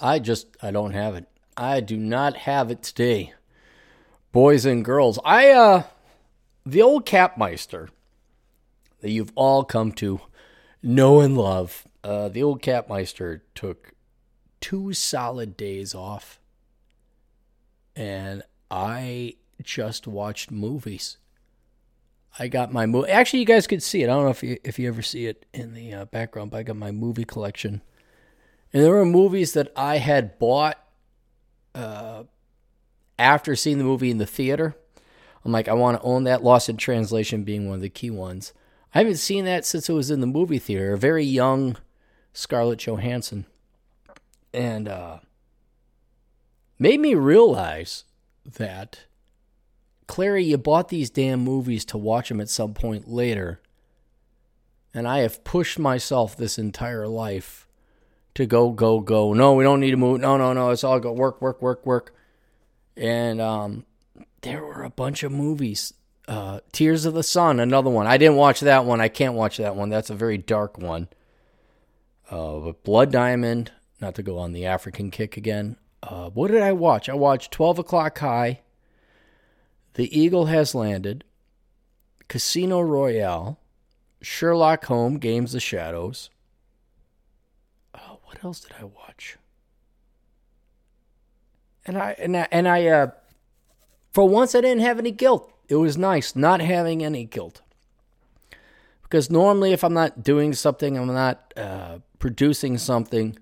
I just I don't have it. I do not have it today. Boys and girls, I uh the old Capmeister that you've all come to know and love. Uh the old Capmeister took two solid days off and I just watched movies. I got my movie. Actually, you guys could see it. I don't know if you if you ever see it in the uh, background, but I got my movie collection, and there were movies that I had bought uh, after seeing the movie in the theater. I'm like, I want to own that. Lost in Translation being one of the key ones. I haven't seen that since it was in the movie theater. A very young Scarlett Johansson, and uh, made me realize that Clarey, you bought these damn movies to watch them at some point later. And I have pushed myself this entire life to go, go, go. No, we don't need to move. No, no, no. It's all go work, work, work, work. And um, there were a bunch of movies. Uh, Tears of the Sun, another one. I didn't watch that one. I can't watch that one. That's a very dark one. Uh, but Blood Diamond, not to go on the African kick again. Uh, what did I watch? I watched 12 O'Clock High. The Eagle Has Landed, Casino Royale, Sherlock Holmes, Games of Shadows. What else did I watch? And I and I, and I uh, for once I didn't have any guilt. It was nice not having any guilt. Because normally, if I'm not doing something, I'm not uh, producing something,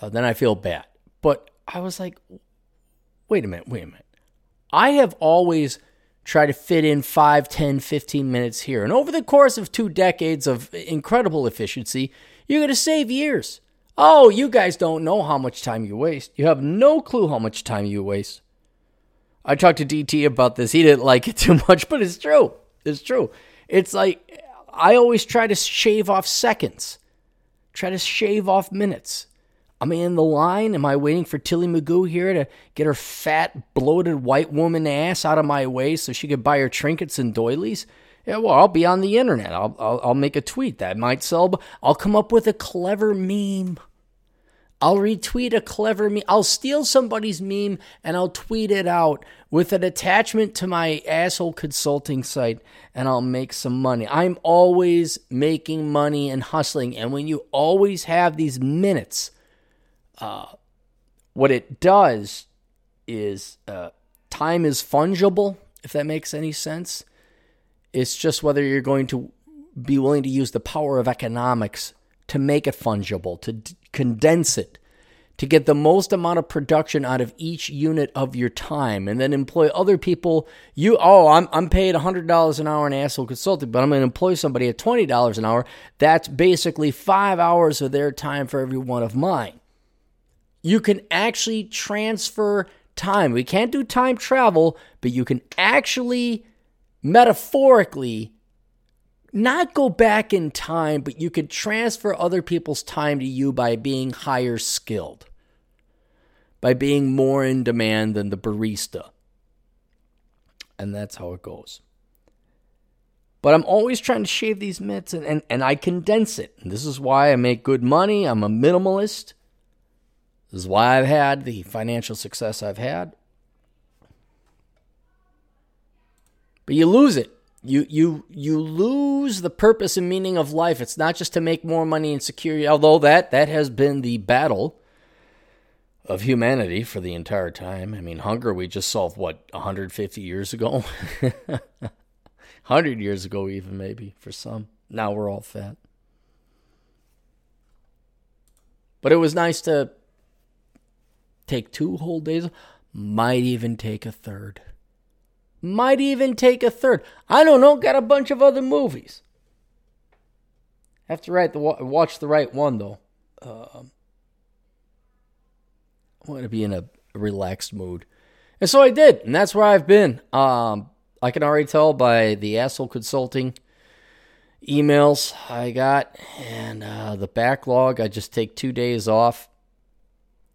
uh, then I feel bad. But I was like, wait a minute, wait a minute. I have always tried to fit in 5, 10, 15 minutes here. And over the course of two decades of incredible efficiency, you're going to save years. Oh, you guys don't know how much time you waste. You have no clue how much time you waste. I talked to DT about this. He didn't like it too much, but it's true. It's true. It's like I always try to shave off seconds, try to shave off minutes. Am I in the line? Am I waiting for Tilly Magoo here to get her fat, bloated white woman ass out of my way so she could buy her trinkets and doilies? Yeah, well, I'll be on the internet. I'll, I'll, I'll make a tweet that might sell. I'll come up with a clever meme. I'll retweet a clever meme. I'll steal somebody's meme and I'll tweet it out with an attachment to my asshole consulting site and I'll make some money. I'm always making money and hustling. And when you always have these minutes, uh, what it does is uh, time is fungible, if that makes any sense. It's just whether you're going to be willing to use the power of economics to make it fungible, to d- condense it, to get the most amount of production out of each unit of your time, and then employ other people. You, oh, I'm, I'm paid $100 an hour in asshole consulting, but I'm going to employ somebody at $20 an hour. That's basically five hours of their time for every one of mine you can actually transfer time. We can't do time travel, but you can actually metaphorically not go back in time, but you could transfer other people's time to you by being higher skilled, by being more in demand than the barista. And that's how it goes. But I'm always trying to shave these mitts and, and, and I condense it. And this is why I make good money. I'm a minimalist. This is why I've had the financial success I've had. But you lose it. You you you lose the purpose and meaning of life. It's not just to make more money and security, although that that has been the battle of humanity for the entire time. I mean, hunger we just solved what 150 years ago. 100 years ago even maybe for some. Now we're all fat. But it was nice to take two whole days, might even take a third. Might even take a third. I don't know, got a bunch of other movies. Have to write the watch the right one though. Um, I want to be in a relaxed mood, and so I did, and that's where I've been. Um, I can already tell by the asshole consulting emails I got and uh, the backlog. I just take two days off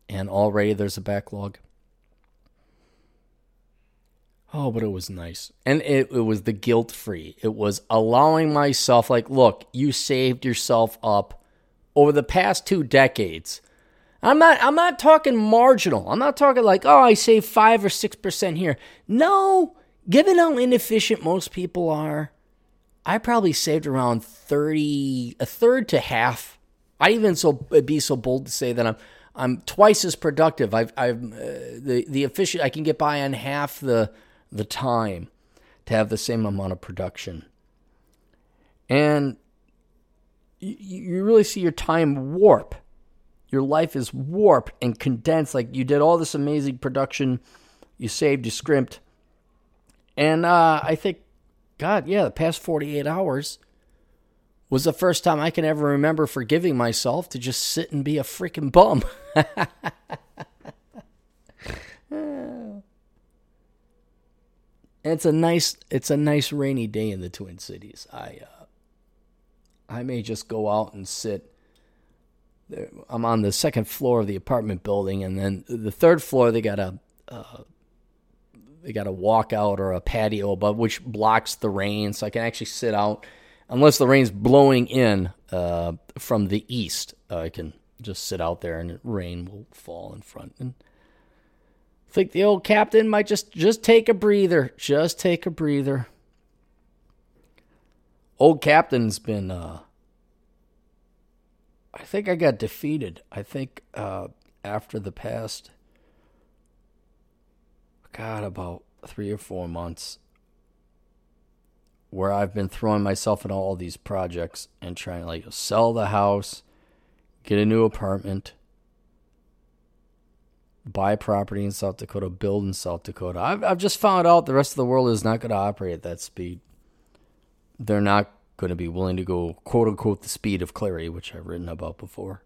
and already there's a backlog. Oh, but it was nice. And it, it was the guilt free. It was allowing myself, like, look, you saved yourself up over the past two decades. I'm not I'm not talking marginal. I'm not talking like, oh, I save 5 or 6% here. No, given how inefficient most people are, I probably saved around 30 a third to half. I even so be so bold to say that I'm I'm twice as productive. I've I've uh, the the efficient I can get by on half the the time to have the same amount of production. And you, really see your time warp your life is warped and condensed. Like you did all this amazing production, you saved, you scrimped, and uh, I think, God, yeah, the past forty eight hours was the first time I can ever remember forgiving myself to just sit and be a freaking bum. it's a nice it's a nice rainy day in the Twin Cities. I uh, I may just go out and sit I'm on the second floor of the apartment building, and then the third floor they got a uh, they got a walkout or a patio above which blocks the rain, so I can actually sit out unless the rain's blowing in uh, from the east. I can just sit out there, and rain will fall in front. And think the old captain might just just take a breather, just take a breather. Old captain's been uh, I think I got defeated. I think uh, after the past, God, about three or four months, where I've been throwing myself in all these projects and trying to like sell the house, get a new apartment, buy property in South Dakota, build in South Dakota. I've I've just found out the rest of the world is not going to operate at that speed. They're not going to be willing to go quote unquote the speed of clarity, which I've written about before.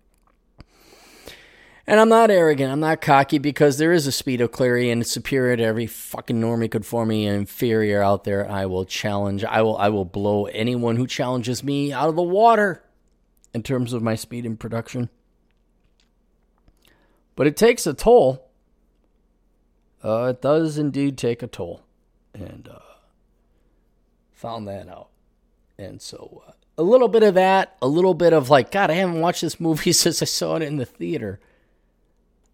And I'm not arrogant. I'm not cocky because there is a speed of clarity and it's superior to every fucking normie, conforming, and inferior out there. I will challenge. I will. I will blow anyone who challenges me out of the water in terms of my speed and production. But it takes a toll. Uh, it does indeed take a toll, and uh, found that out. And so uh, a little bit of that, a little bit of like, God, I haven't watched this movie since I saw it in the theater.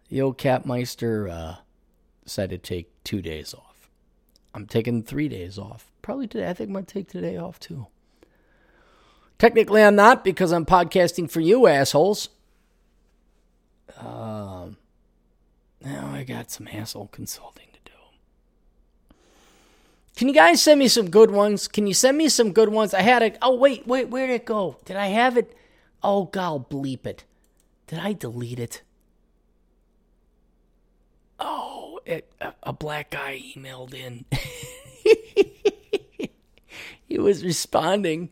The old Capmeister uh, decided to take two days off. I'm taking three days off. Probably today. I think I'm going to take today off too. Technically, I'm not because I'm podcasting for you assholes. Um, now I got some asshole consulting. To do. Can you guys send me some good ones? Can you send me some good ones? I had a. Oh, wait, wait, where did it go? Did I have it? Oh, God, bleep it. Did I delete it? Oh, it, a, a black guy emailed in. he was responding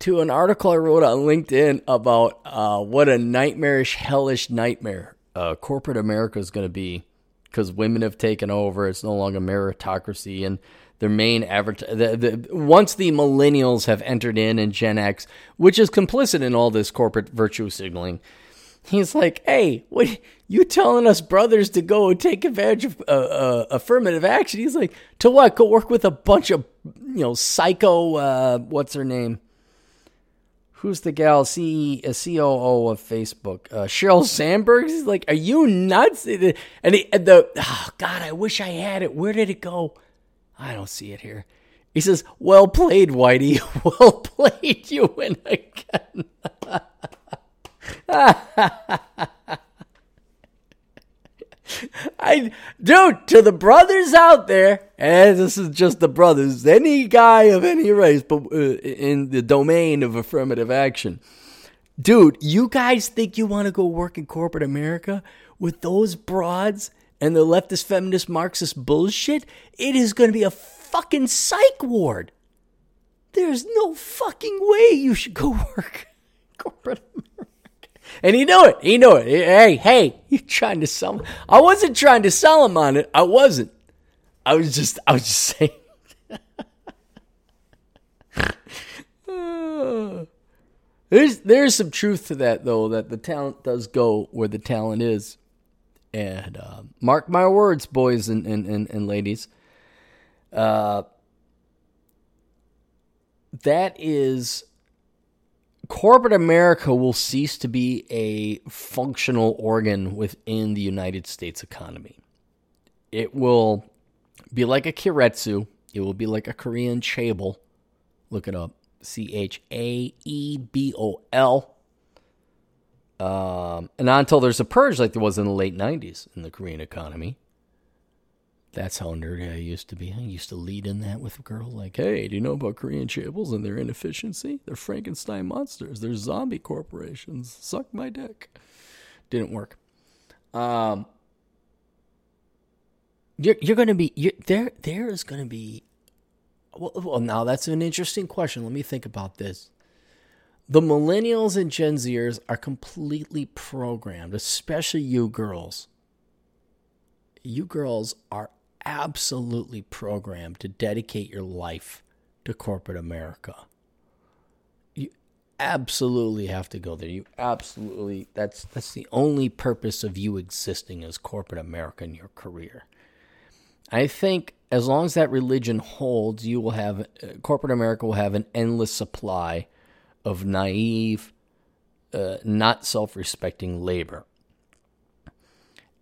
to an article I wrote on LinkedIn about uh, what a nightmarish, hellish nightmare uh, corporate America is going to be because women have taken over. It's no longer meritocracy, and their main advert. The, the, once the millennials have entered in, and Gen X, which is complicit in all this corporate virtue signaling, he's like, "Hey, what you telling us brothers to go take advantage of uh, uh, affirmative action?" He's like, "To what? Go work with a bunch of you know psycho. Uh, what's her name?" Who's the gal C a COO of Facebook? Uh, Sheryl Sandberg. He's like, "Are you nuts?" And, he, and the oh God, I wish I had it. Where did it go? I don't see it here. He says, "Well played, Whitey. Well played, you win again." I, dude, to the brothers out there, and this is just the brothers, any guy of any race, but uh, in the domain of affirmative action, dude, you guys think you want to go work in corporate America with those broads and the leftist, feminist, Marxist bullshit? It is going to be a fucking psych ward. There's no fucking way you should go work corporate America. And he knew it. He knew it. Hey, hey, you trying to sell? I wasn't trying to sell him on it. I wasn't. I was just, I was just saying. there's, there's some truth to that though. That the talent does go where the talent is, and uh, mark my words, boys and and and, and ladies. Uh, that is corporate America will cease to be a functional organ within the United States economy. It will be like a keiretsu. It will be like a Korean chaebol. Look it up. C H A E B O L. Um, and not until there's a purge like there was in the late 90s in the Korean economy. That's how nerdy I used to be. I used to lead in that with a girl like, hey, do you know about Korean chaebols and their inefficiency? They're Frankenstein monsters. They're zombie corporations. Suck my dick. Didn't work. Um, you're, you're going to be, there, there is going to be, well, well, now that's an interesting question. Let me think about this. The millennials and Gen Zers are completely programmed, especially you girls. You girls are absolutely programmed to dedicate your life to corporate America. You absolutely have to go there. You absolutely that's that's the only purpose of you existing as corporate America in your career. I think as long as that religion holds, you will have uh, corporate America will have an endless supply of naive, uh, not self respecting labor.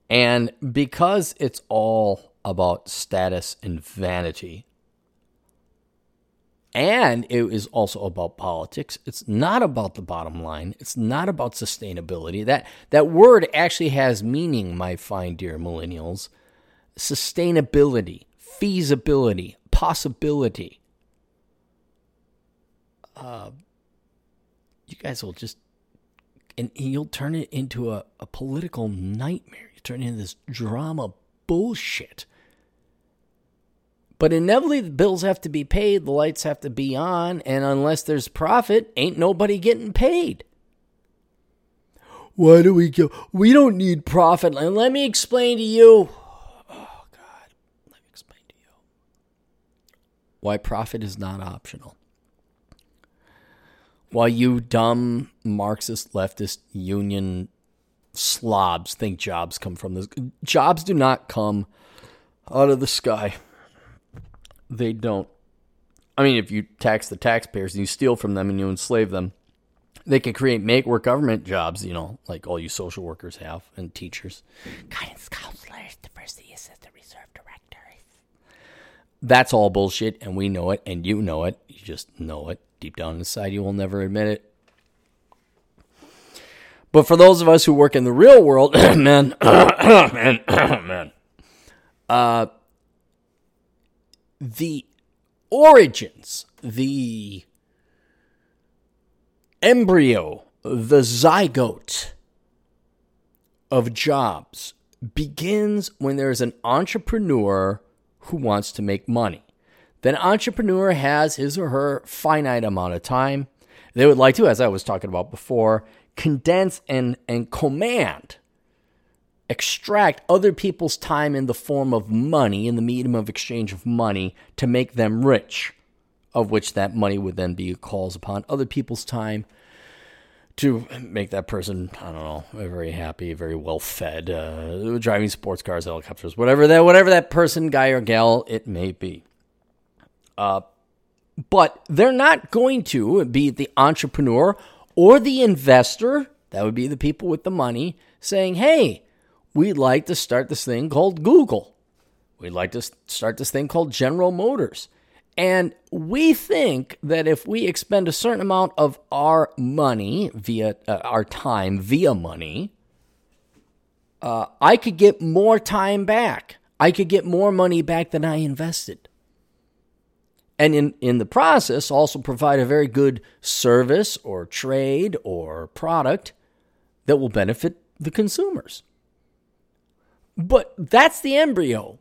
And because it's all about status and vanity, and it is also about politics. It's not about the bottom line. It's not about sustainability. That that word actually has meaning, my fine dear millennials. Sustainability, feasibility, possibility. Uh, you guys will just and you'll turn it into a, a political nightmare. You turn it into this drama bullshit. But inevitably, the bills have to be paid, the lights have to be on, and unless there's profit, ain't nobody getting paid. Why do we go? We don't need profit. And let me explain to you. Oh, God. Let me explain to you why profit is not optional. Why you dumb Marxist leftist union slobs think jobs come from this, jobs do not come out of the sky. They don't. I mean, if you tax the taxpayers and you steal from them and you enslave them, they can create make work government jobs, you know, like all you social workers have and teachers, guidance counselors, diversity assistant, reserve directors. That's all bullshit, and we know it, and you know it. You just know it deep down inside. You will never admit it. But for those of us who work in the real world, man, man, man, uh, the origins, the embryo, the zygote of jobs begins when there's an entrepreneur who wants to make money. That entrepreneur has his or her finite amount of time. They would like to, as I was talking about before, condense and, and command, extract other people's time in the form of money, in the medium of exchange of money, to make them rich, of which that money would then be calls upon other people's time to make that person, I don't know, very happy, very well fed, uh, driving sports cars, helicopters, whatever that, whatever that person, guy or gal, it may be. Uh, but they're not going to be the entrepreneur or the investor. That would be the people with the money saying, hey, we'd like to start this thing called Google. We'd like to start this thing called General Motors. And we think that if we expend a certain amount of our money via uh, our time via money, uh, I could get more time back. I could get more money back than I invested. And in, in the process, also provide a very good service or trade or product that will benefit the consumers. But that's the embryo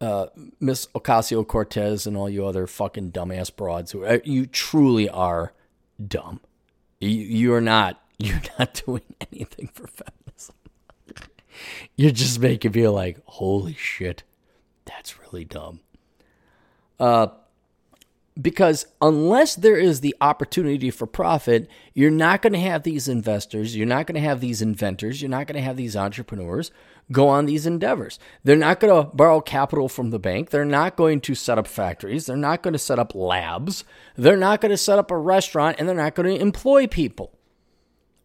uh, Miss Ocasio Cortez and all you other fucking dumbass broads who uh, you truly are dumb. You, you're not. You're not doing anything for feminism. you're just making me like, holy shit, that's really dumb. Uh, because unless there is the opportunity for profit, you're not going to have these investors, you're not going to have these inventors, you're not going to have these entrepreneurs go on these endeavors. They're not going to borrow capital from the bank. They're not going to set up factories. They're not going to set up labs. They're not going to set up a restaurant and they're not going to employ people.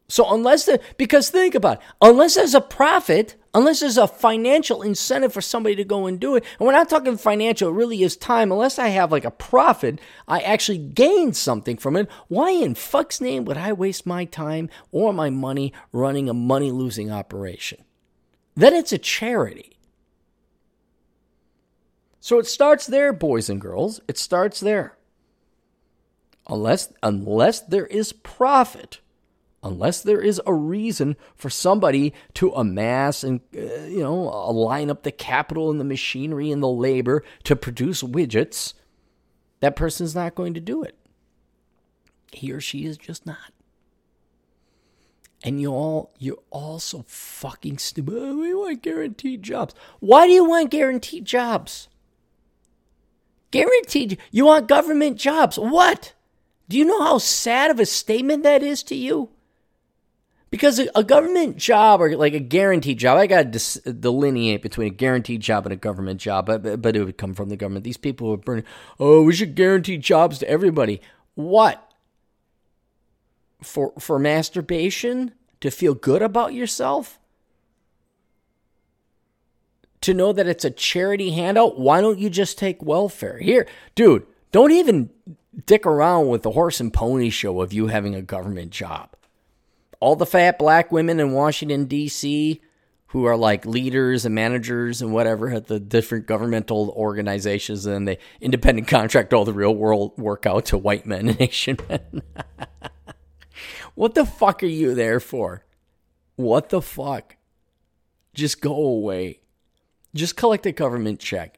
So unless the because think about it, unless there's a profit, unless there's a financial incentive for somebody to go and do it, and we're not talking financial, it really is time. Unless I have like a profit, I actually gain something from it. Why in fuck's name would I waste my time or my money running a money losing operation? Then it's a charity. So it starts there, boys and girls. It starts there. Unless unless there is profit unless there is a reason for somebody to amass and uh, you know line up the capital and the machinery and the labor to produce widgets that person's not going to do it. He or she is just not. And you all you're all so fucking stupid. We want guaranteed jobs? Why do you want guaranteed jobs? Guaranteed you want government jobs. What? Do you know how sad of a statement that is to you because a, government job or like a guaranteed job, I got to delineate between a guaranteed job and a government job, but, but it would come from the government. These people are burning, oh, we should guarantee jobs to everybody. What? For, for masturbation? To feel good about yourself? To know that it's a charity handout? Why don't you just take welfare? Here, dude, don't even dick around with the horse and pony show of you having a government job all the fat black women in Washington, D.C., who are like leaders and managers and whatever at the different governmental organizations, and they independent contract all the real world work out to white men and Asian men. what the fuck are you there for? What the fuck? Just go away. Just collect a government check.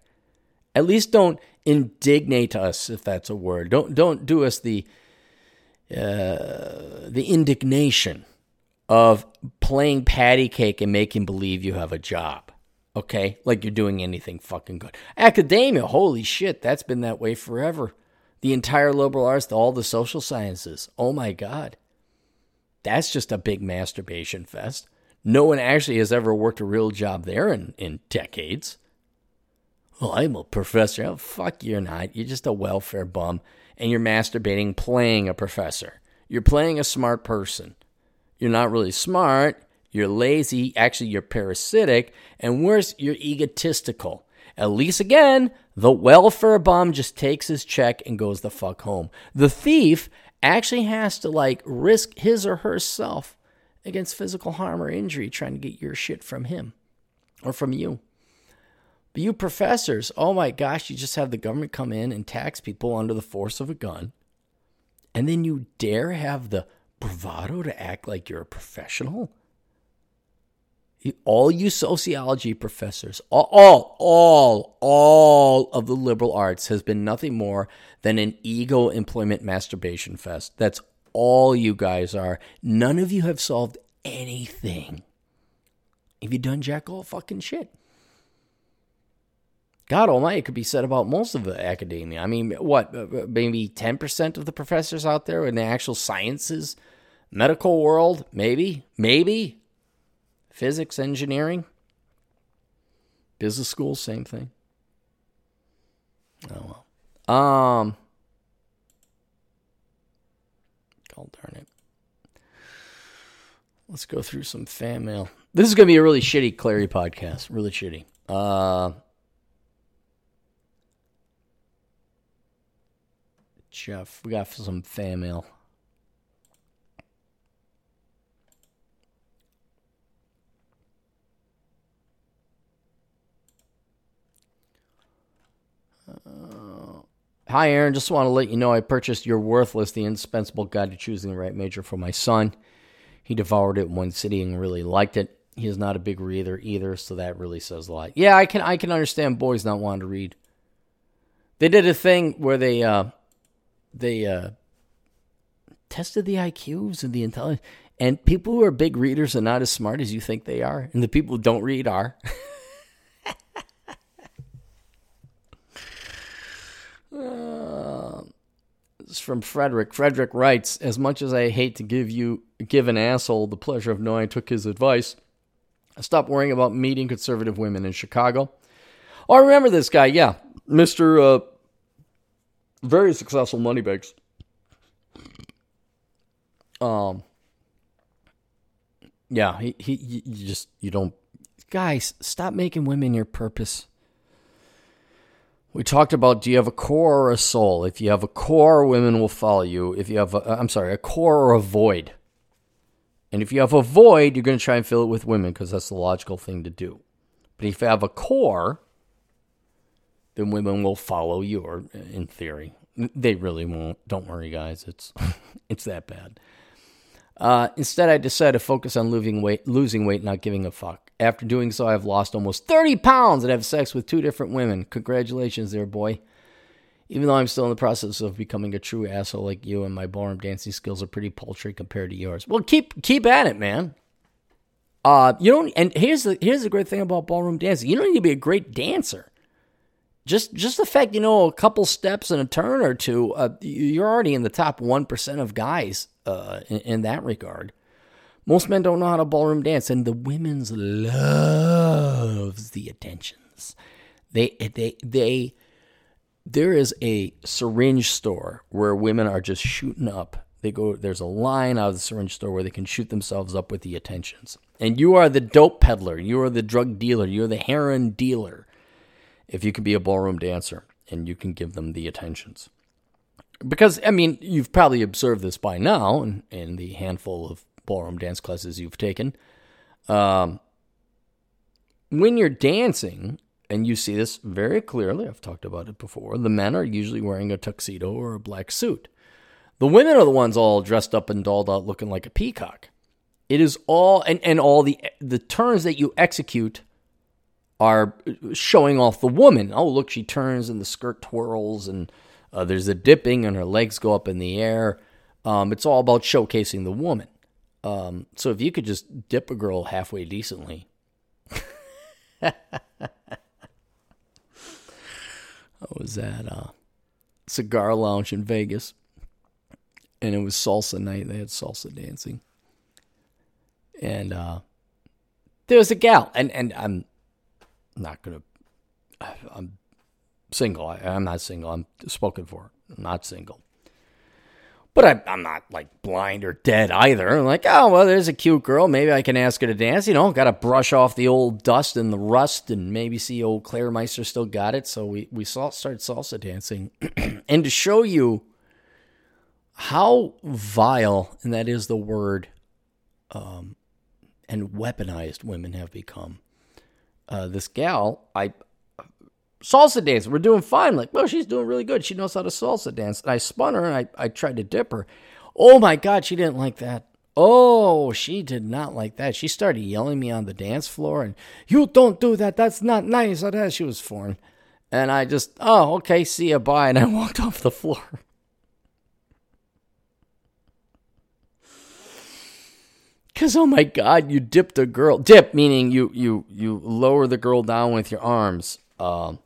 At least don't indignate us, if that's a word. Don't don't do us the uh, the indignation of playing patty cake and making believe you have a job. Okay? Like you're doing anything fucking good. Academia, holy shit, that's been that way forever. The entire liberal arts, all the social sciences. Oh my God. That's just a big masturbation fest. No one actually has ever worked a real job there in, in decades. Well, I'm a professor. Oh, fuck, you're not. You're just a welfare bum and you're masturbating playing a professor. You're playing a smart person. You're not really smart. You're lazy. Actually, you're parasitic. And worse, you're egotistical. At least again, the welfare bum just takes his check and goes the fuck home. The thief actually has to like risk his or herself against physical harm or injury trying to get your shit from him or from you. But you professors, oh my gosh, you just have the government come in and tax people under the force of a gun. And then you dare have the bravado to act like you're a professional? All you sociology professors, all, all, all, all of the liberal arts has been nothing more than an ego employment masturbation fest. That's all you guys are. None of you have solved anything. Have you done jack all fucking shit? God Almighty it could be said about most of the academia. I mean, what, uh, uh, maybe 10% of the professors out there in the actual sciences, medical world? Maybe, maybe. Physics, engineering, business school, same thing. Oh well. Um, God darn it. Let's go through some fan mail. This is going to be a really shitty Clarey podcast. Really shitty. Uh, Jeff. We got some fan mail. Uh, hi, Aaron. Just want to let you know I purchased Your Worthless, the indispensable guide to choosing the right major for my son. He devoured it in one sitting and really liked it. He is not a big reader either, so that really says a lot. Yeah, I can I can understand boys not wanting to read. They did a thing where they uh, they uh, tested the IQs and the intelligence. And people who are big readers are not as smart as you think they are, and the people who don't read are. uh, It's from Frederick. Frederick writes, "As much as I hate to give you give an asshole the pleasure of knowing I took his advice, I stopped worrying about meeting conservative women in Chicago. Oh, I remember this guy. Yeah, Mister, uh, very successful money bags. Um, yeah, he, he you just you don't guys stop making women your purpose. We talked about do you have a core or a soul? If you have a core, women will follow you. If you have a, I'm sorry, a core or a void. And if you have a void, you're going to try and fill it with women because that's the logical thing to do. But if you have a core, then women will follow you or in theory. They really won't. Don't worry guys. It's it's that bad. Uh, instead, I decided to focus on losing weight, losing weight, not giving a fuck. After doing so, I've lost almost 30 pounds and have sex with two different women. Congratulations, there, boy. Even though I'm still in the process of becoming a true asshole like you, and my ballroom dancing skills are pretty paltry compared to yours. Well, keep keep at it, man. Uh, you don't. And here's the here's the great thing about ballroom dancing. You don't need to be a great dancer. Just just the fact you know a couple steps and a turn or two, uh, you're already in the top one percent of guys uh, in, in that regard. Most men don't know how to ballroom dance, and the women's loves the attentions. They they they. There is a syringe store where women are just shooting up. They go. There's a line out of the syringe store where they can shoot themselves up with the attentions. And you are the dope peddler. You are the drug dealer. You're the heroin dealer. If you can be a ballroom dancer and you can give them the attentions because I mean you've probably observed this by now in, in the handful of ballroom dance classes you've taken. Um, when you're dancing, and you see this very clearly, I've talked about it before, the men are usually wearing a tuxedo or a black suit. The women are the ones all dressed up and dolled out looking like a peacock. It is all and, and all the the turns that you execute are showing off the woman. Oh, look, she turns and the skirt twirls and uh, there's a dipping and her legs go up in the air. Um, it's all about showcasing the woman. Um, so if you could just dip a girl halfway decently. I was at a cigar lounge in Vegas, and it was salsa night. They had salsa dancing, and uh, there was a gal, and and I'm not gonna. I'm single. I, am not single. I'm spoken for. I'm not single. But I, am not like blind or dead either. I'm like, oh, well, there's a cute girl. Maybe I can ask her to dance. You know, got to brush off the old dust and the rust and maybe see old Claire Meister still got it. So we, we saw, started salsa dancing. and to show you how vile, and that is the word, um, and weaponized women have become. Uh, this gal, I, salsa dance. We're doing fine. Like, well, she's doing really good. She knows how to salsa dance. And I spun her and I, I tried to dip her. Oh my God, she didn't like that. Oh, she did not like that. She started yelling me on the dance floor and, you don't do that. That's not nice. She was foreign. And I just, oh, okay, see you, bye. And I walked off the floor. Cause oh my god, you dipped a girl. Dip meaning you you you lower the girl down with your arms. Um,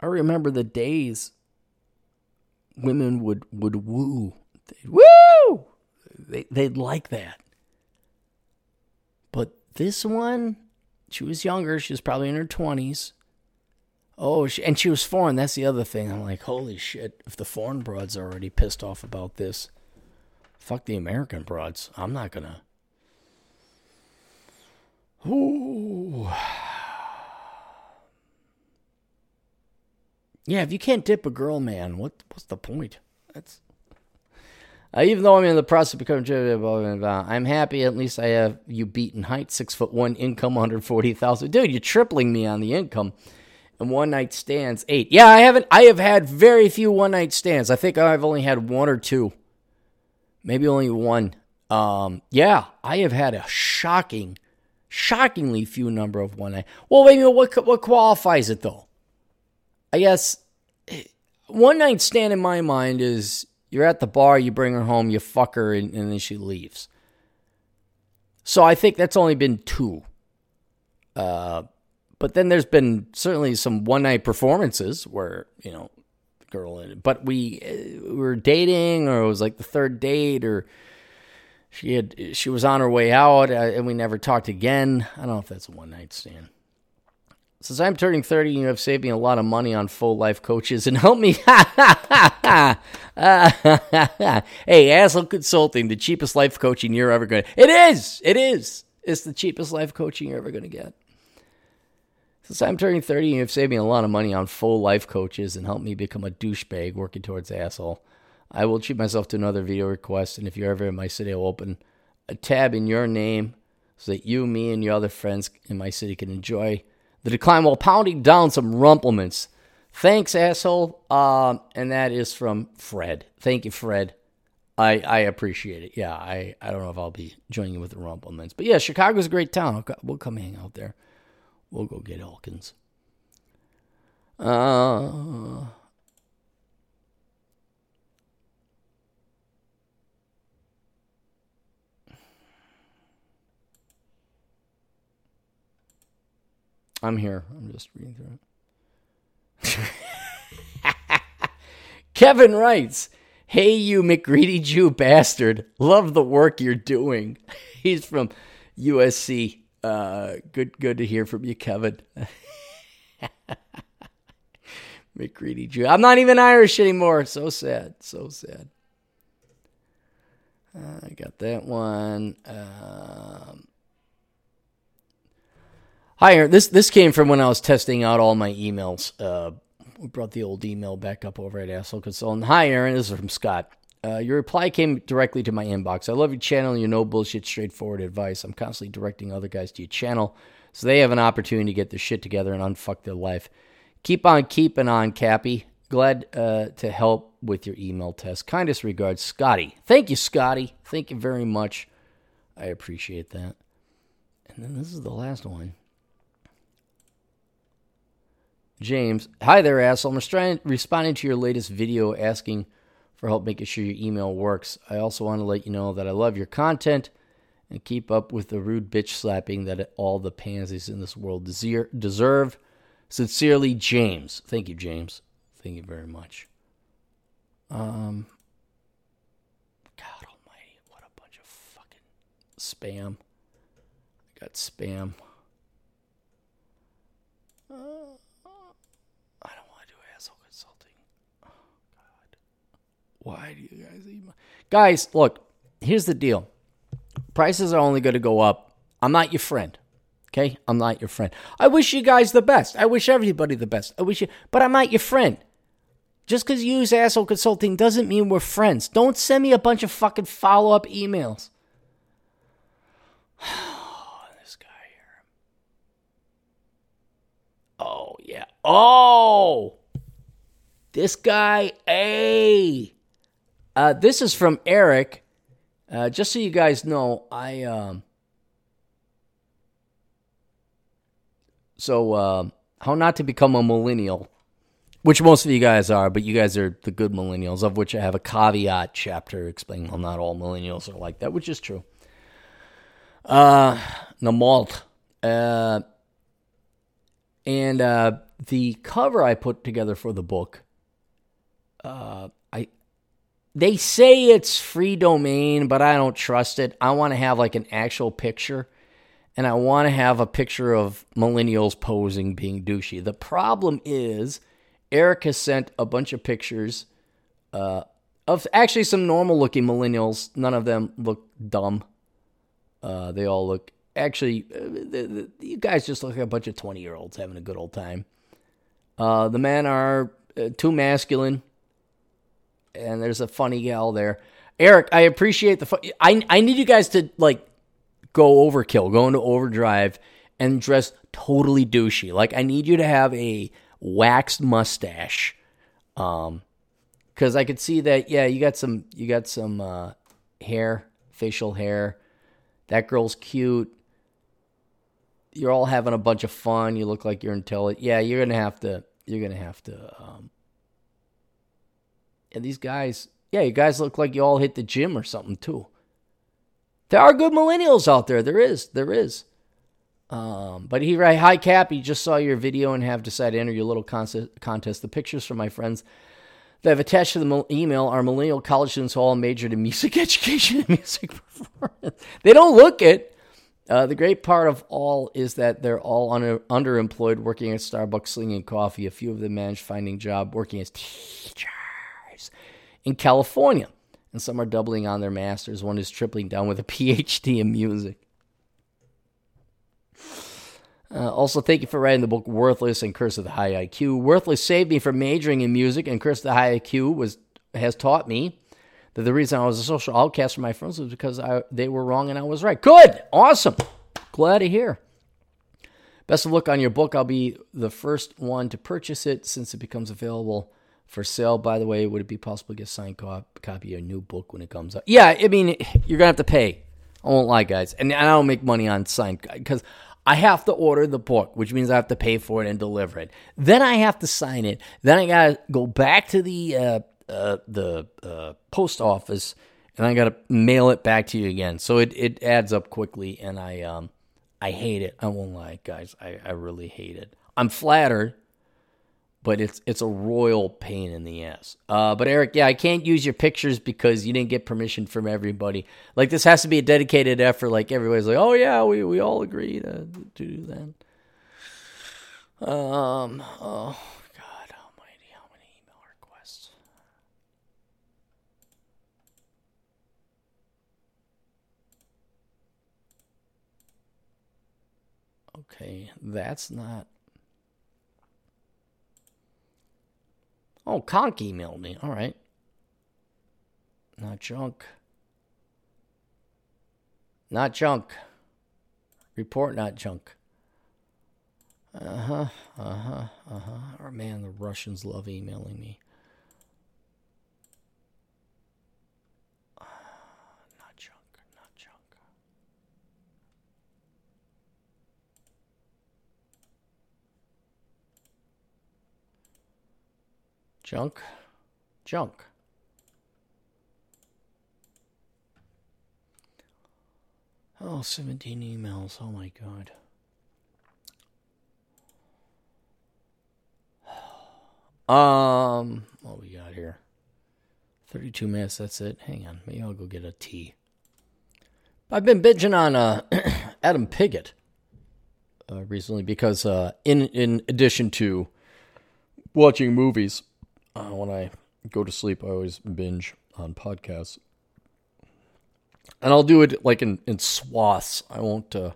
I remember the days women would would woo, they'd, woo. They they'd like that. But this one, she was younger. She was probably in her twenties. Oh, she, and she was foreign. That's the other thing. I'm like, holy shit! If the foreign broads are already pissed off about this, fuck the American broads. I'm not gonna. Ooh. Yeah, if you can't dip a girl, man, what what's the point? That's uh, even though I'm in the process of becoming, blah, blah, blah, I'm happy. At least I have you beaten height, six foot one, income, 140,000. Dude, you're tripling me on the income. And one night stands, eight. Yeah, I haven't. I have had very few one night stands. I think I've only had one or two, maybe only one. Um, yeah, I have had a shocking, shockingly few number of one night. Well, wait a minute. What what qualifies it though? I guess one night stand in my mind is you're at the bar, you bring her home, you fuck her, and, and then she leaves. So I think that's only been two. Uh, but then there's been certainly some one night performances where, you know, girl in it. But we, uh, we were dating, or it was like the third date, or she had she was on her way out, uh, and we never talked again. I don't know if that's a one night stand. Since I'm turning 30, you have saved me a lot of money on full life coaches and helped me. hey, Asshole Consulting, the cheapest life coaching you're ever going to. It is. It is. It's the cheapest life coaching you're ever going to get. Since I'm turning 30, you have saved me a lot of money on full life coaches and helped me become a douchebag working towards asshole. I will treat myself to another video request, and if you're ever in my city, I'll open a tab in your name so that you, me, and your other friends in my city can enjoy the decline while pounding down some Rumple Minze. Thanks, asshole. Uh, and that is from Fred. Thank you, Fred. I, I appreciate it. Yeah, I, I don't know if I'll be joining you with the Rumple Minze. But yeah, Chicago's a great town. We'll come hang out there. We'll go get Elkins. Uh, I'm here. I'm just reading through it. Kevin writes, Hey, you McGreedy Jew bastard. Love the work you're doing. He's from USC. Uh, good, good to hear from you, Kevin. McGreedy Jew. I'm not even Irish anymore. So sad. So sad. Uh, I got that one. Um, Hi, Aaron. this this came from when I was testing out all my emails. Uh, we brought the old email back up over at Asshole Consultant. Hi, Aaron. This is from Scott. Uh, your reply came directly to my inbox. I love your channel and your no bullshit, straightforward advice. I'm constantly directing other guys to your channel so they have an opportunity to get their shit together and unfuck their life. Keep on keeping on, Cappy. Glad uh, to help with your email test. Kindest regards, Scotty. Thank you, Scotty. Thank you very much. I appreciate that. And then this is the last one. James, hi there, asshole. I'm responding to your latest video asking for help making sure your email works. I also want to let you know that I love your content and keep up with the rude bitch slapping that all the pansies in this world deserve. Sincerely, James. Thank you, James. Thank you very much. Um, God Almighty, what a bunch of fucking spam. I got spam. Uh, Why do you guys even? Guys, look, here's the deal. Prices are only going to go up. I'm not your friend. Okay? I'm not your friend. I wish you guys the best. I wish everybody the best. I wish you, but I'm not your friend. Just because you use asshole consulting doesn't mean we're friends. Don't send me a bunch of fucking follow up emails. this guy here. Oh, yeah. Oh! This guy, hey! Uh, this is from Eric. Uh, just so you guys know, I um, so uh, how not to become a millennial, which most of you guys are, but you guys are the good millennials, of which I have a caveat chapter explaining well, not all millennials are like that, which is true. Uh, Namalt. Uh, and uh, the cover I put together for the book, uh, they say it's free domain, but I don't trust it. I want to have like an actual picture and I want to have a picture of millennials posing being douchey. The problem is, Eric has sent a bunch of pictures uh, of actually some normal looking millennials. None of them look dumb. Uh, they all look actually, uh, the, the, you guys just look like a bunch of 20 year olds having a good old time. Uh, the men are uh, too masculine and there's a funny gal there. Eric, I appreciate the. Fu- I I need you guys to like go overkill, go into overdrive, and dress totally douchey. Like I need you to have a waxed mustache, um, because I could see that. Yeah, you got some. You got some uh, hair, facial hair. That girl's cute. You're all having a bunch of fun. You look like you're intelligent. Yeah, you're gonna have to. You're gonna have to um, and these guys, yeah, you guys look like you all hit the gym or something too. There are good millennials out there. There is. There is. Um, but he right, hi Cap, he just saw your video and have decided to enter your little contest. The pictures from my friends that I've attached to the email are millennial college students who all majored in music education and music performance. They don't look it. Uh, the great part of all is that they're all under, underemployed, working at Starbucks, slinging coffee. A few of them managed finding job working as teachers in California, and some are doubling on their masters. One is tripling down with a PhD in music. Uh, also, thank you for writing the book Worthless and Curse of the High IQ. Worthless saved me from majoring in music, and Curse of the High IQ was has taught me that the reason I was a social outcast from my friends was because I, they were wrong and I was right. Good, awesome, glad to hear. Best of luck on your book. I'll be the first one to purchase it since it becomes available for sale. By the way, would it be possible to get a signed copy of your new book when it comes out? Yeah, I mean, you're gonna have to pay. I won't lie, guys, and I don't make money on signed because I have to order the book, which means I have to pay for it and deliver it. Then I have to sign it. Then I gotta go back to the uh, uh, the uh, post office, and I gotta mail it back to you again. So it, it adds up quickly, and I um I hate it. I won't lie, guys. I, I really hate it. I'm flattered but it's it's a royal pain in the ass. Uh, but Eric, yeah, I can't use your pictures because you didn't get permission from everybody. Like this has to be a dedicated effort. Like everybody's like, oh yeah, we we all agree to, to do that. Um. Oh God Almighty, how many email requests? Okay, that's not Oh, Conk emailed me. All right. Not junk. Not junk. Report not junk. Uh huh. Uh huh. Uh huh. Oh man, the Russians love emailing me. not junk. Not junk. Junk. Junk. Oh, 17 emails. Oh my god. Um, what we got here? 32 minutes, that's it. Hang on, maybe I'll go get a tea. I've been binging on uh, Adam Piggott uh, recently because, uh, in in addition to watching movies, when I go to sleep, I always binge on podcasts, and I'll do it like in in swaths. I won't. Uh,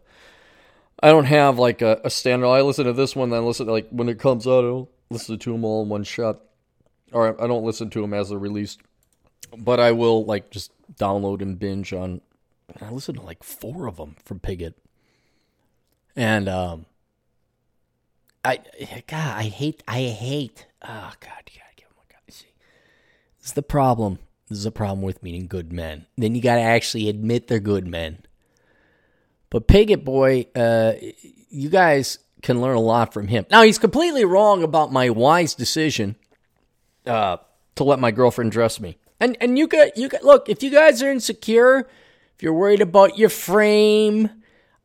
I don't have like a, a standard. I listen to this one, then I listen to, like when it comes out. I'll listen to them all in one shot, or I don't listen to them as they're released. But I will like just download and binge on. I listen to like four of them from Piggott, and um, I God, I hate, I hate. Oh God, yeah. Is the problem. This is a problem with meeting good men. Then you got to actually admit they're good men. But Piggott Boy, uh, you guys can learn a lot from him. Now, he's completely wrong about my wise decision uh, to let my girlfriend dress me. And and you got you got look, if you guys are insecure, if you're worried about your frame,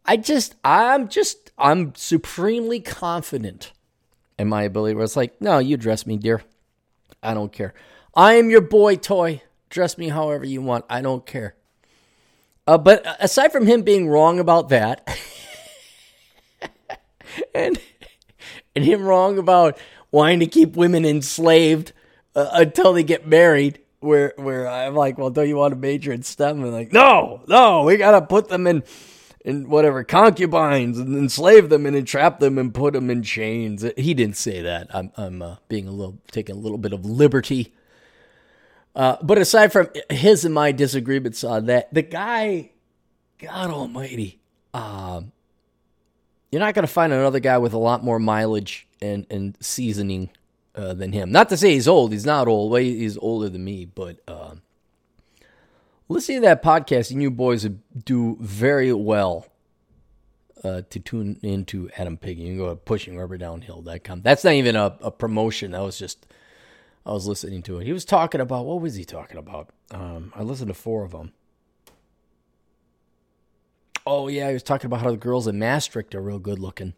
I just I'm just I'm supremely confident in my ability where it's like, no, you dress me, dear. I don't care. I am your boy toy. Dress me however you want. I don't care. Uh, but aside from him being wrong about that, and and him wrong about wanting to keep women enslaved uh, until they get married, where where I'm like, well, don't you want to major in STEM? And like, no, no, we gotta put them in in whatever concubines and enslave them and entrap them and put them in chains. He didn't say that. I'm I'm uh, being a little taking a little bit of liberty uh, but aside from his and my disagreements on that, the guy, God Almighty, um, you're not going to find another guy with a lot more mileage and and seasoning uh, than him. Not to say he's old; he's not old. Well, he's older than me, but. Uh, listening to that podcast, and you boys do very well uh, to tune into Adam Piggott. You can go to pushingrubberdownhill.com. That's not even a, a promotion. That was just I was listening to it. He was talking about what was he talking about? Um, I listened to four of them. Oh yeah, he was talking about how the girls in Maastricht are real good looking.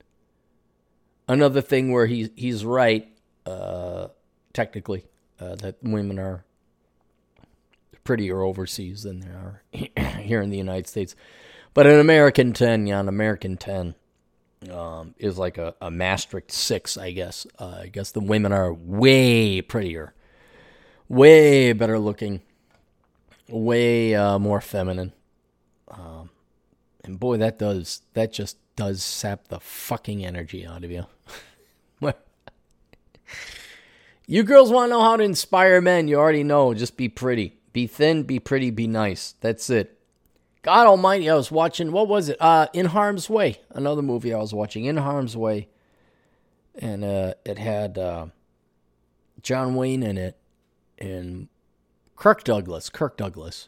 Another thing where he he's right, uh, technically. uh, that women are prettier overseas than they are here in the United States. But an American 10, yeah, an American 10 um, is like a, a Maastricht 6, I guess. Uh, I guess the women are way prettier, way better looking, way uh, more feminine. Um, and boy, that does, that just does sap the fucking energy out of you. you girls want to know how to inspire men. You already know. Just be pretty. Be thin, be pretty, be nice. That's it. God Almighty, I was watching. What was it? Uh, In Harm's Way, another movie I was watching. In Harm's Way, and uh, it had uh, John Wayne in it, and Kirk Douglas. Kirk Douglas,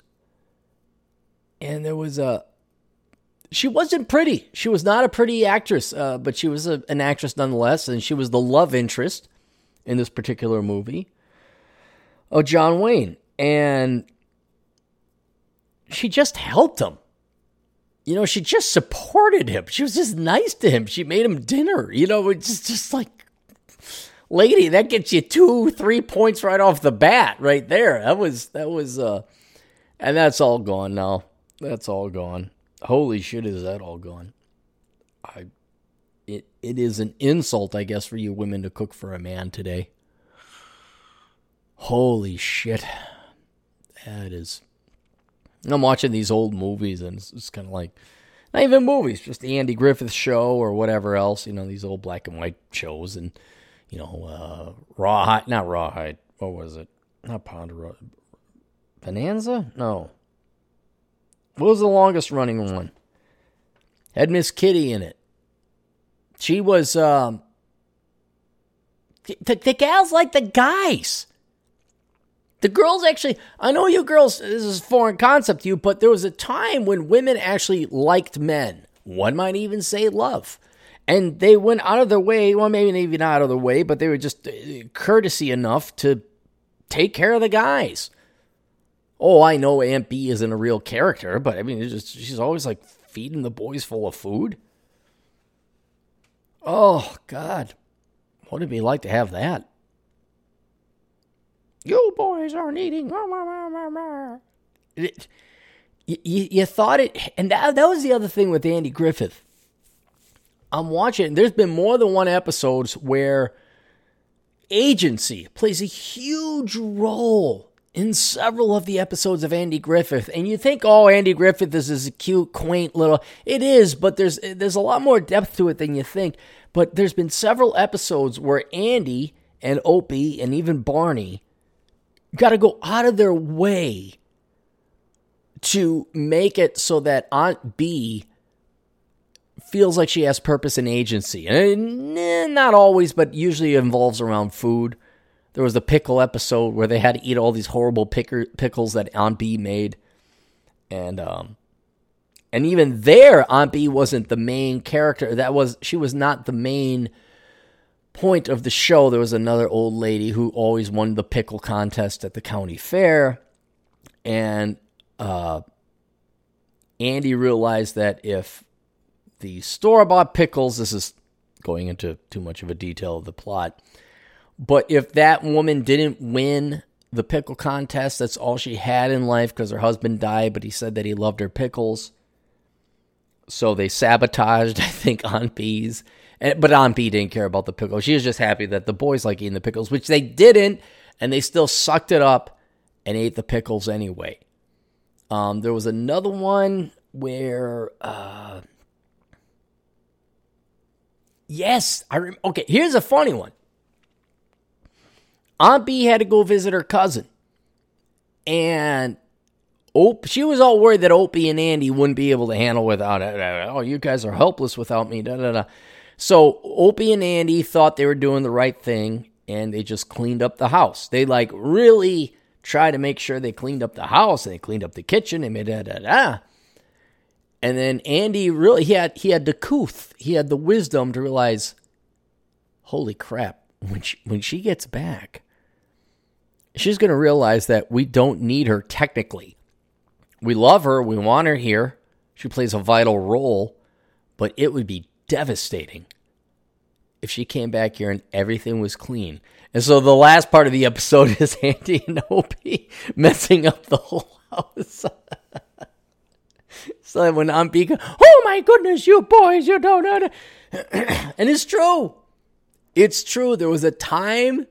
and there was a. She wasn't pretty. She was not a pretty actress, uh, but she was a, an actress nonetheless, and she was the love interest in this particular movie of John Wayne and she just helped him. You know, she just supported him. She was just nice to him. She made him dinner. You know, it's just, like, lady, that gets you two, three points right off the bat, right there. That was that was, uh, and that's all gone now. That's all gone. Holy shit, is that all gone? I, it it is an insult, I guess, for you women to cook for a man today. Holy shit. That is. I'm watching these old movies, and it's, it's kind of like not even movies, just the Andy Griffith Show or whatever else. You know, these old black and white shows, and you know, uh, Rawhide, not Rawhide. What was it? Not Ponderosa. Bonanza? No. What was the longest running one? Had Miss Kitty in it. She was um, the, the gals like the guys. The girls actually, I know you girls, this is a foreign concept to you, but there was a time when women actually liked men. One might even say love. And they went out of their way, well, maybe even out of their way, but they were just uh, courtesy enough to take care of the guys. Oh, I know Aunt Bee isn't a real character, but I mean, just, she's always like feeding the boys full of food. Oh, God. What would it be like to have that? You boys aren't eating. It, you, you thought it, and that, that was the other thing with Andy Griffith. I'm watching, there's been more than one episodes where agency plays a huge role in several of the episodes of Andy Griffith. And you think, oh, Andy Griffith is this cute, quaint little. It is, but there's there's a lot more depth to it than you think. But there's been several episodes where Andy and Opie and even Barney got to go out of their way to make it so that Aunt Bee feels like she has purpose and agency. And eh, not always, but usually involves around food. There was the pickle episode where they had to eat all these horrible picker, pickles that Aunt Bee made. And um and even there Aunt Bee wasn't the main character. That was she was not the main point of the show, there was another old lady who always won the pickle contest at the county fair. And uh, Andy realized that if the store bought pickles, this is going into too much of a detail of the plot, but if that woman didn't win the pickle contest, that's all she had in life because her husband died, but he said that he loved her pickles. So they sabotaged, I think, Aunt Bee's and, but Aunt Bee didn't care about the pickles. She was just happy that the boys like eating the pickles, which they didn't, and they still sucked it up and ate the pickles anyway. Um, there was another one where, uh, yes, I rem- okay. Here's a funny one. Aunt Bee had to go visit her cousin, and Op- she was all worried that Opie and Andy wouldn't be able to handle without it. Oh, you guys are helpless without me. Da da da. So Opie and Andy thought they were doing the right thing and they just cleaned up the house. They like really tried to make sure they cleaned up the house and they cleaned up the kitchen and made da da da. And then Andy really he had he had the couth, he had the wisdom to realize, holy crap, when she when she gets back, she's gonna realize that we don't need her technically. We love her, we want her here. She plays a vital role, but it would be devastating if she came back here and everything was clean. And so the last part of the episode is Andy and Opie messing up the whole house. so when I'm being, oh my goodness, you boys, you don't know. and it's true. It's true. There was a time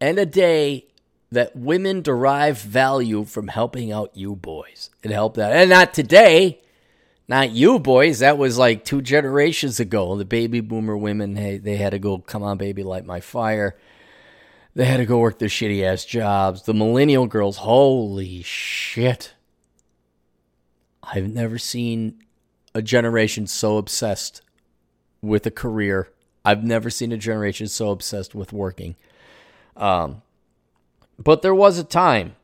and a day that women derive value from helping out you boys. It helped out. And not today. Not you boys. That was like two generations ago. The baby boomer women, hey, they had to go, come on, baby, light my fire. They had to go work their shitty ass jobs. The millennial girls, holy shit. I've never seen a generation so obsessed with a career. I've never seen a generation so obsessed with working. Um, but there was a time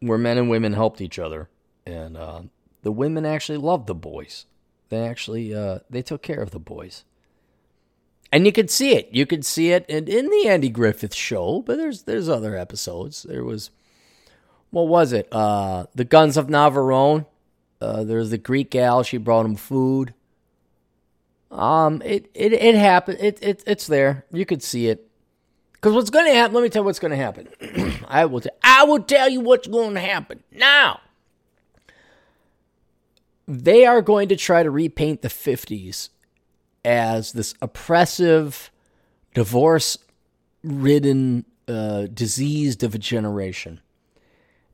where men and women helped each other, and uh, the women actually loved the boys. They actually uh, they took care of the boys, and you could see it. You could see it in, in the Andy Griffith Show. But there's there's other episodes. There was what was it? Uh, the Guns of Navarone. Uh, there's the Greek gal. She brought him food. Um, it it it happened. It it it's there. You could see it. Because what's to happen? Let me tell you what's to happen. I will. T- I will tell you what's to happen now. They are going to try to repaint the '50s as this oppressive, divorce-ridden, uh, diseased of a generation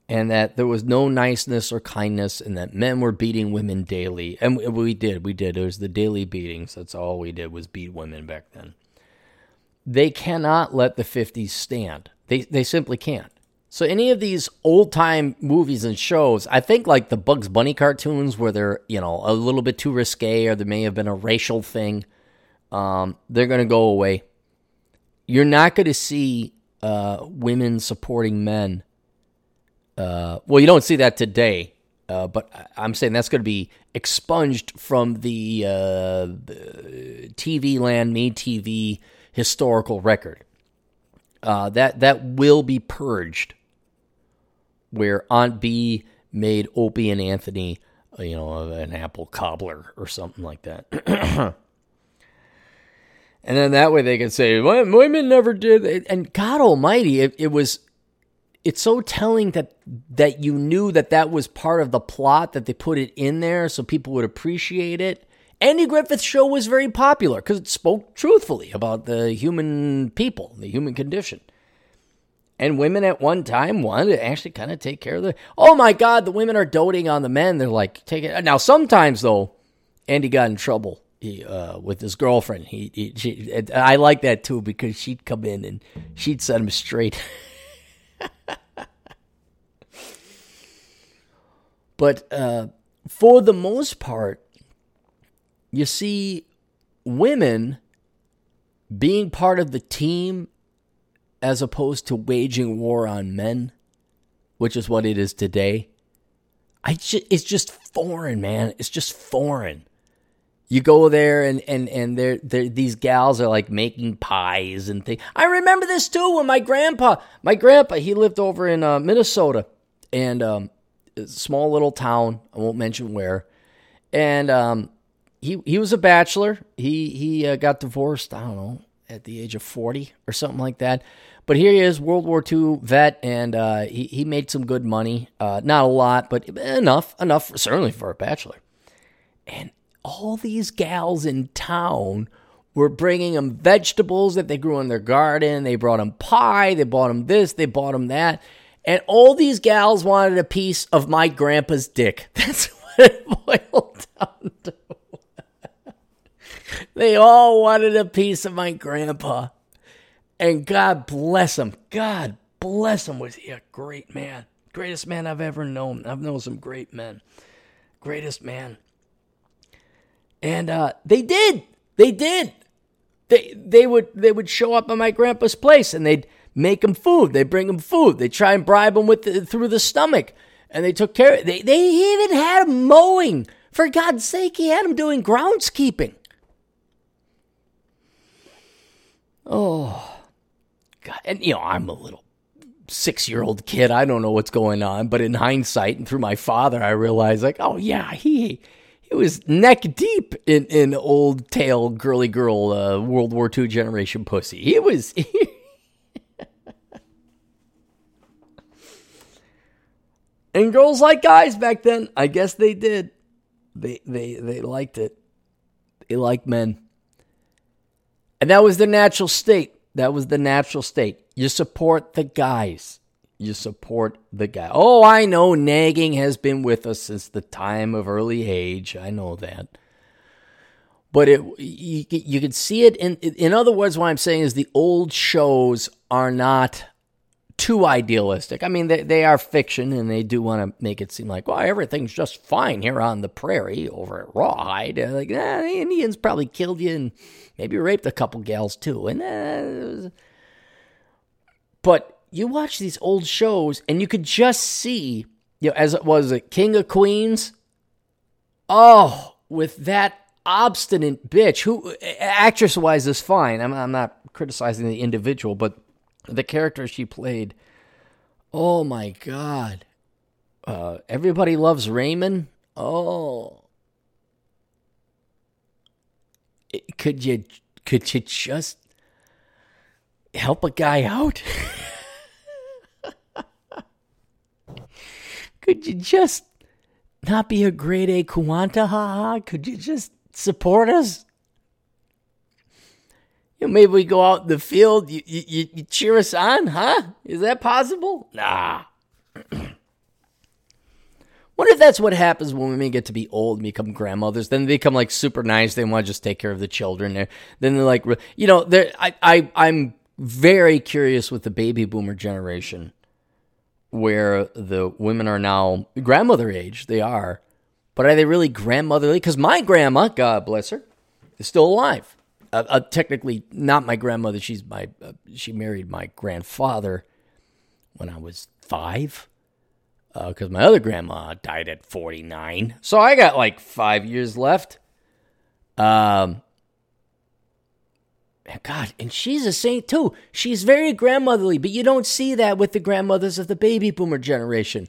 and that there was no niceness or kindness, and that men were beating women daily. And we did, we did. It was the daily beatings. That's all we did was beat women back then. They cannot let the 50s stand. They they simply can't. So any of these old time movies and shows, I think like the Bugs Bunny cartoons, where they're you know a little bit too risque, or there may have been a racial thing, um, they're going to go away. You're not going to see uh, women supporting men uh, well, you don't see that today, uh, but I'm saying that's going to be expunged from the, uh, TV land, me TV historical record. Uh, that that will be purged. Where Aunt Bee made Opie and Anthony, you know, an apple cobbler or something like that. and then that way they can say women never did. And God Almighty, it, it was it's so telling that that you knew that that was part of the plot that they put it in there so people would appreciate it. Andy Griffith's show was very popular because it spoke truthfully about the human people, the human condition. And women at one time wanted to actually kind of take care of the. Oh my God, the women are doting on the men. They're like, take it. Now, sometimes though, Andy got in trouble he, uh, with his girlfriend. He, he she, I like that too because she'd come in and she'd set him straight. but uh, for the most part, you see women being part of the team as opposed to waging war on men, which is what it is today. I just, it's just foreign, man. It's just foreign you go there and and and they're, they're, these gals are like making pies and things. I remember this too when my grandpa, my grandpa, he lived over in uh, Minnesota, and um, small little town. I won't mention where, and um, he he was a bachelor. He he uh, got divorced. I don't know at the age of forty or something like that. But here he is, World War II vet, and uh, he he made some good money. Uh, not a lot, but enough enough certainly for a bachelor. And all these gals in town were bringing him vegetables that they grew in their garden. They brought him pie. They bought him this. They bought him that. And all these gals wanted a piece of my grandpa's dick. That's what it boiled down to. they all wanted a piece of my grandpa. And God bless him. God bless him. Was he a great man? Greatest man I've ever known. I've known some great men. Greatest man. And uh, they did. They did. They they would they would show up at my grandpa's place and they'd make him food. They bring him food. They try and bribe him with the, through the stomach, and they took care. Of, they they even had him mowing. For God's sake, he had him doing groundskeeping. Oh, God! And you know, I'm a little six year old kid. I don't know what's going on, but in hindsight and through my father, I realize like, oh yeah, he he was neck deep in in old tail girly girl uh, World War II generation pussy. He was. and girls like guys back then. I guess they did. They they they liked it. They liked men. And that was their natural state. That was the natural state. You support the guys. You support the guy. Oh, I know nagging has been with us since the time of early age. I know that. But it you, you can see it in in other words what I'm saying is the old shows are not too idealistic. I mean, they, they are fiction and they do want to make it seem like, well, everything's just fine here on the prairie over at Rawhide. Like, nah, the Indians probably killed you and maybe raped a couple gals too. And uh, But you watch these old shows and you could just see, you know, as it was a King of Queens. Oh, with that obstinate bitch who actress wise is fine. I'm, I'm not criticizing the individual, but the character she played. Oh my god. Uh, everybody loves Raymond. Oh. It, could you could you just help a guy out? could you just not be a grade A Kuanta? Could you just support us? Know, maybe we go out in the field. You, you, you cheer us on, huh? Is that possible? Nah. Wonder if that's what happens when women get to be old and become grandmothers. Then they become like super nice. They want to just take care of the children. Then they're like, you know, they're, I, I, I'm very curious with the baby boomer generation where the women are now grandmother age. They are. But are they really grandmotherly? Because my grandma, God bless her, is still alive uh, uh, technically not my grandmother. She's my uh, she married my grandfather when I was five. Because uh, my other grandma died at 49. So I got like five years left. Um, God, and she's a saint too. She's very grandmotherly, but you don't see that with the grandmothers of the baby boomer generation.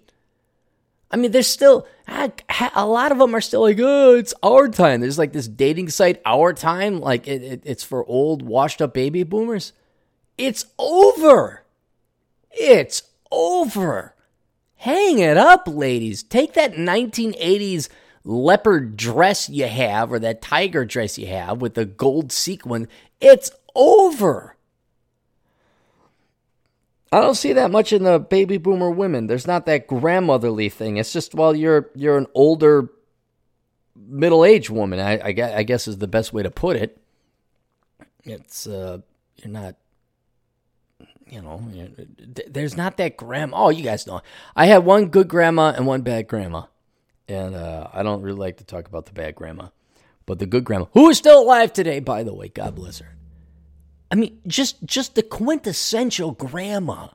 I mean, there's still a lot of them are still like, oh, it's our time. There's like this dating site, our time, like it, it, it's for old, washed up baby boomers. It's over. It's over. Hang it up, ladies. Take that 1980s leopard dress you have, or that tiger dress you have with the gold sequin. It's over. I don't see that much in the baby boomer women. There's not that grandmotherly thing. It's just well, you're you're an older, middle aged woman. I, I, I guess is the best way to put it. It's uh, you're not. You know, there's not that grandma. Oh, you guys know. I had one good grandma and one bad grandma, and uh, I don't really like to talk about the bad grandma, but the good grandma, who is still alive today, by the way, God bless her. I mean, just just the quintessential grandma.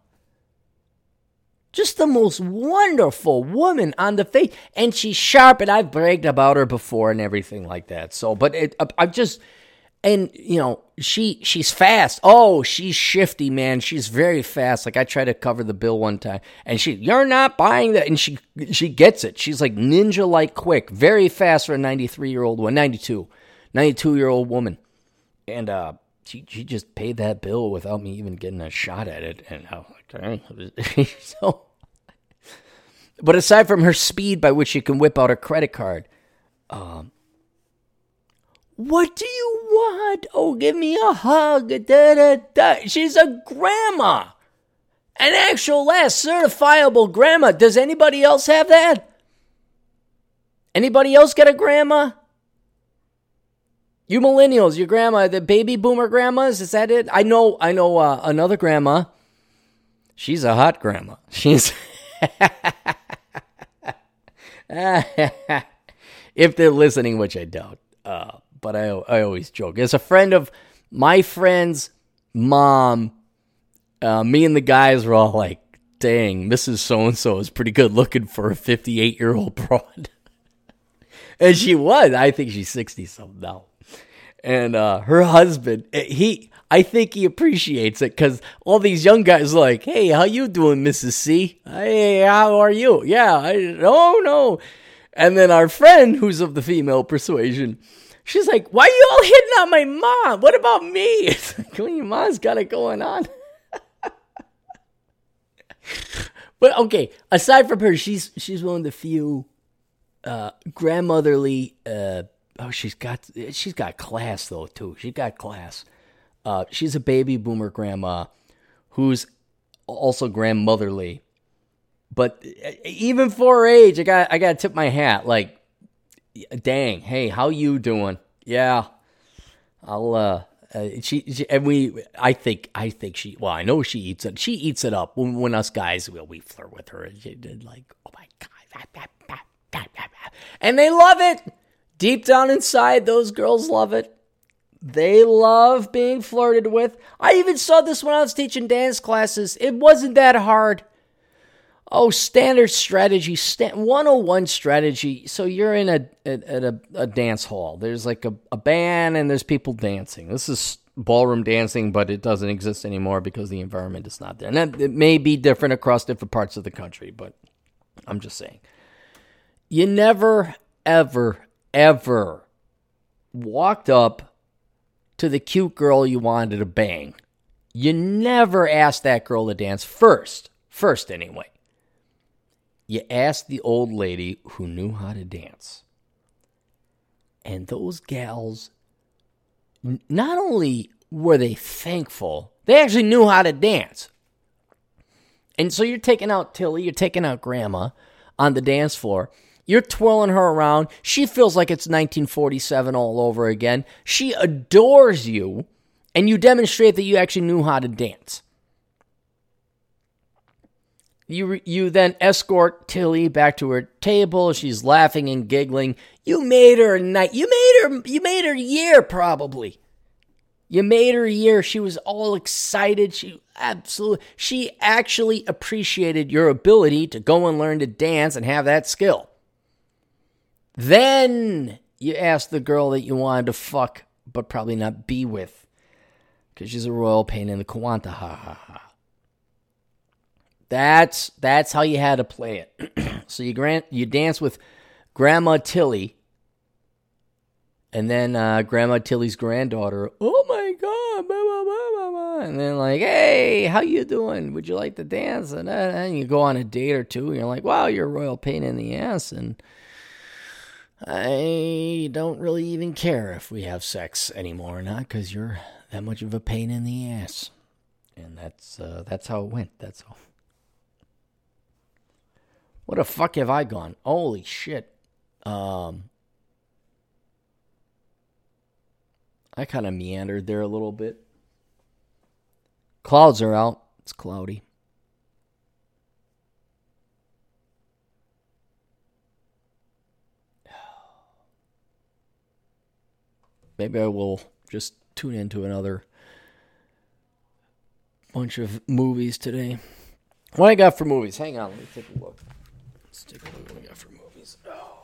Just the most wonderful woman on the face, and she's sharp. And I've bragged about her before and everything like that. So, but it, I've just, and you know, she she's fast. Oh, she's shifty, man. She's very fast. Like I tried to cover the bill one time, and she, you're not buying that, and she she gets it. She's like ninja like quick, very fast for a 93 year old one, 92, 92 year old woman, and uh she she just paid that bill without me even getting a shot at it, and I was like, so. But aside from her speed by which she can whip out a credit card, um, what do you want? Oh, give me a hug. Da, da, da. She's a grandma. An actual last certifiable grandma. Does anybody else have that? Anybody else get a grandma? You millennials, your grandma, the baby boomer grandmas, is that it? I know, I know uh, another grandma. She's a hot grandma. She's. if they're listening, which I doubt, uh, but I, I always joke. As a friend of my friend's mom, uh, me and the guys were all like, dang, Mrs. So and so is pretty good looking for a 58 year old broad. and she was. I think she's 60 something now and uh, her husband eh, he i think he appreciates it because all these young guys like hey how you doing mrs c hey how are you yeah I, no no And then our friend, who's of the female persuasion, she's like, Why are you all hitting on my mom? What about me? It's like, well, your mom's got it going on. but okay, aside from her, she's she's one of the few uh, grandmotherly uh, oh she's got she's got class though too. She's got class. Uh, she's a baby boomer grandma who's also grandmotherly. But even for her age, I got I got to tip my hat. Like, dang, hey, how you doing? Yeah, I'll. uh, uh she, she, and we I think I think she well I know she eats it she eats it up when, when us guys will we flirt with her and she did like oh my god and they love it deep down inside those girls love it they love being flirted with. I even saw this when I was teaching dance classes. It wasn't that hard. Oh, standard strategy, st- 101 strategy. So you're in a at, a, a, dance hall. There's like a, a band and there's people dancing. This is ballroom dancing, but it doesn't exist anymore because the environment is not there. And that, it may be different across different parts of the country, but I'm just saying. You never, ever, ever walked up to the cute girl you wanted to bang. You never asked that girl to dance first. First, anyway you asked the old lady who knew how to dance. And those gals, not only were they thankful, they actually knew how to dance. And so you're taking out Tilly, you're taking out Grandma on the dance floor. You're twirling her around. She feels like it's 1947 all over again. She adores you, and you demonstrate that you actually knew how to dance. You you then escort Tilly back to her table. She's laughing and giggling. You made her a night. You made her. You made her year probably. You made her year. She was all excited. She absolutely. She actually appreciated your ability to go and learn to dance and have that skill. Then you ask the girl that you wanted to fuck, but probably not be with, because she's a royal pain in the Kawanta. Ha ha ha. That's that's how you had to play it. so you grant you dance with Grandma Tilly, and then uh, Grandma Tilly's granddaughter. Oh my God! Blah, blah, blah, and then like, hey, how you doing? Would you like to dance? And then you go on a date or two. And you're like, wow, you're a royal pain in the ass, and I don't really even care if we have sex anymore or not, because you're that much of a pain in the ass. And that's uh, that's how it went. That's all. What the fuck have I gone? Holy shit. Um, I kind of meandered there a little bit. Clouds are out. It's cloudy. Maybe I will just tune into another bunch of movies today. What I got for movies? Hang on, let me take a look. Let's take a look what we got for movies. Oh.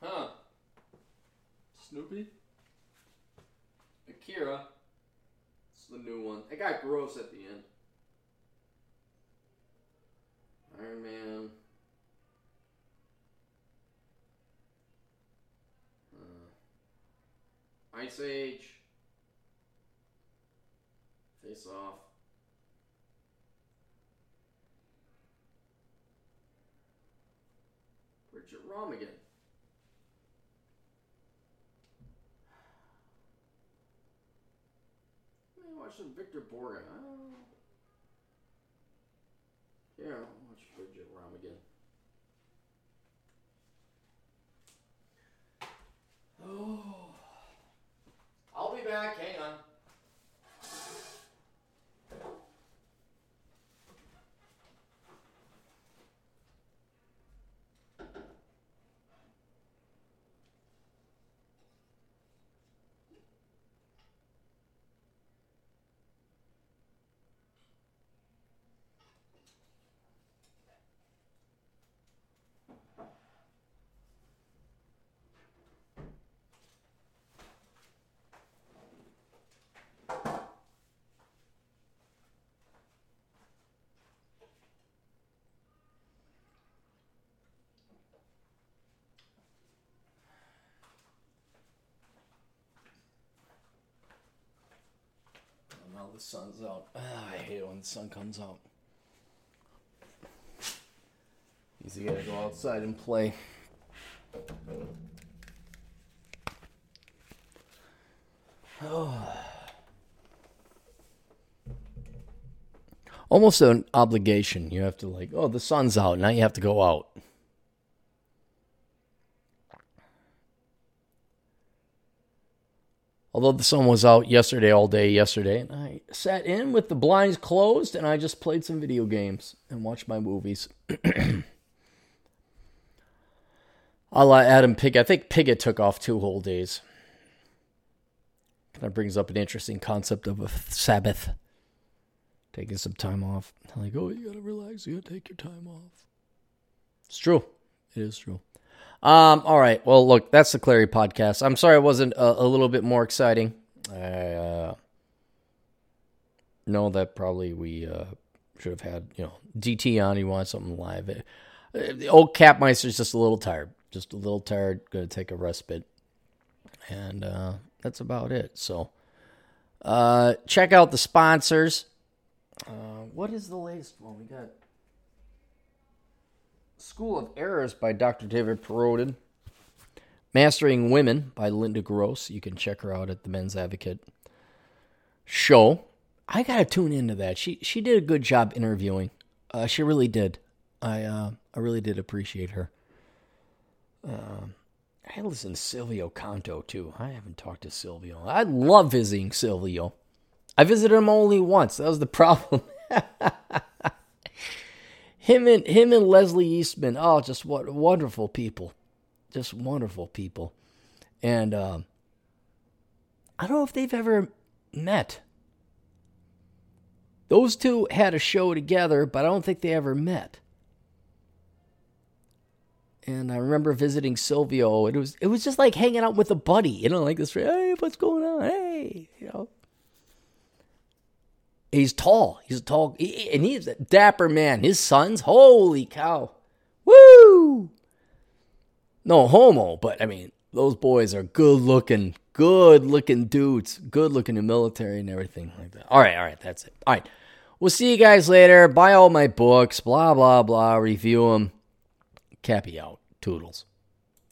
Huh. Snoopy? Akira. It's the new one. It got gross at the end. Iron Man. Uh, Ice Age. Face Off. Richard Romigan. Let me watch some Victor Borge. The sun's out. Ah, I hate it when the sun comes out. You gotta go outside and play. Oh. Almost an obligation. You have to like, oh, the sun's out. Now you have to go out. Although the sun was out yesterday all day yesterday, and I sat in with the blinds closed and I just played some video games and watched my movies. I'll let Adam Piggott. I think Piggott took off two whole days. Kind of brings up an interesting concept of a Sabbath. Taking some time off. Like, oh, you gotta relax. You gotta take your time off. It's true. It is true. Um, all right. Well, look, that's the Clarey podcast. I'm sorry it wasn't a, a little bit more exciting. I uh, know that probably we uh, should have had, you know, DT on. He wants something live. Uh, the old Capmeister's just a little tired. Just a little tired. Going to take a respite. And uh, that's about it. So uh, check out the sponsors. Uh, what is the latest one? We got School of Errors by Dr. David Perrodin. Mastering Women by Linda Gross. You can check her out at the Men's Advocate show. I gotta tune into that. She she did a good job interviewing. Uh, she really did. I uh, I really did appreciate her. Um, I listen to Silvio Canto too. I haven't talked to Silvio. I love visiting Silvio. I visited him only once. That was the problem. Him and him and Leslie Eastman. Oh, just what wonderful people, just wonderful people. And um, I don't know if they've ever met. Those two had a show together, but I don't think they ever met. And I remember visiting Silvio. It was it was just like hanging out with a buddy, you know, like this. Hey, what's going on? Hey, you know. He's tall. He's tall, and he's a dapper man. His sons, holy cow, woo! No homo, but I mean, those boys are good looking, good looking dudes, good looking in military and everything like that. All right, all right, that's it. All right, we'll see you guys later. Buy all my books, blah blah blah. Review them. Cappy out. Toodles.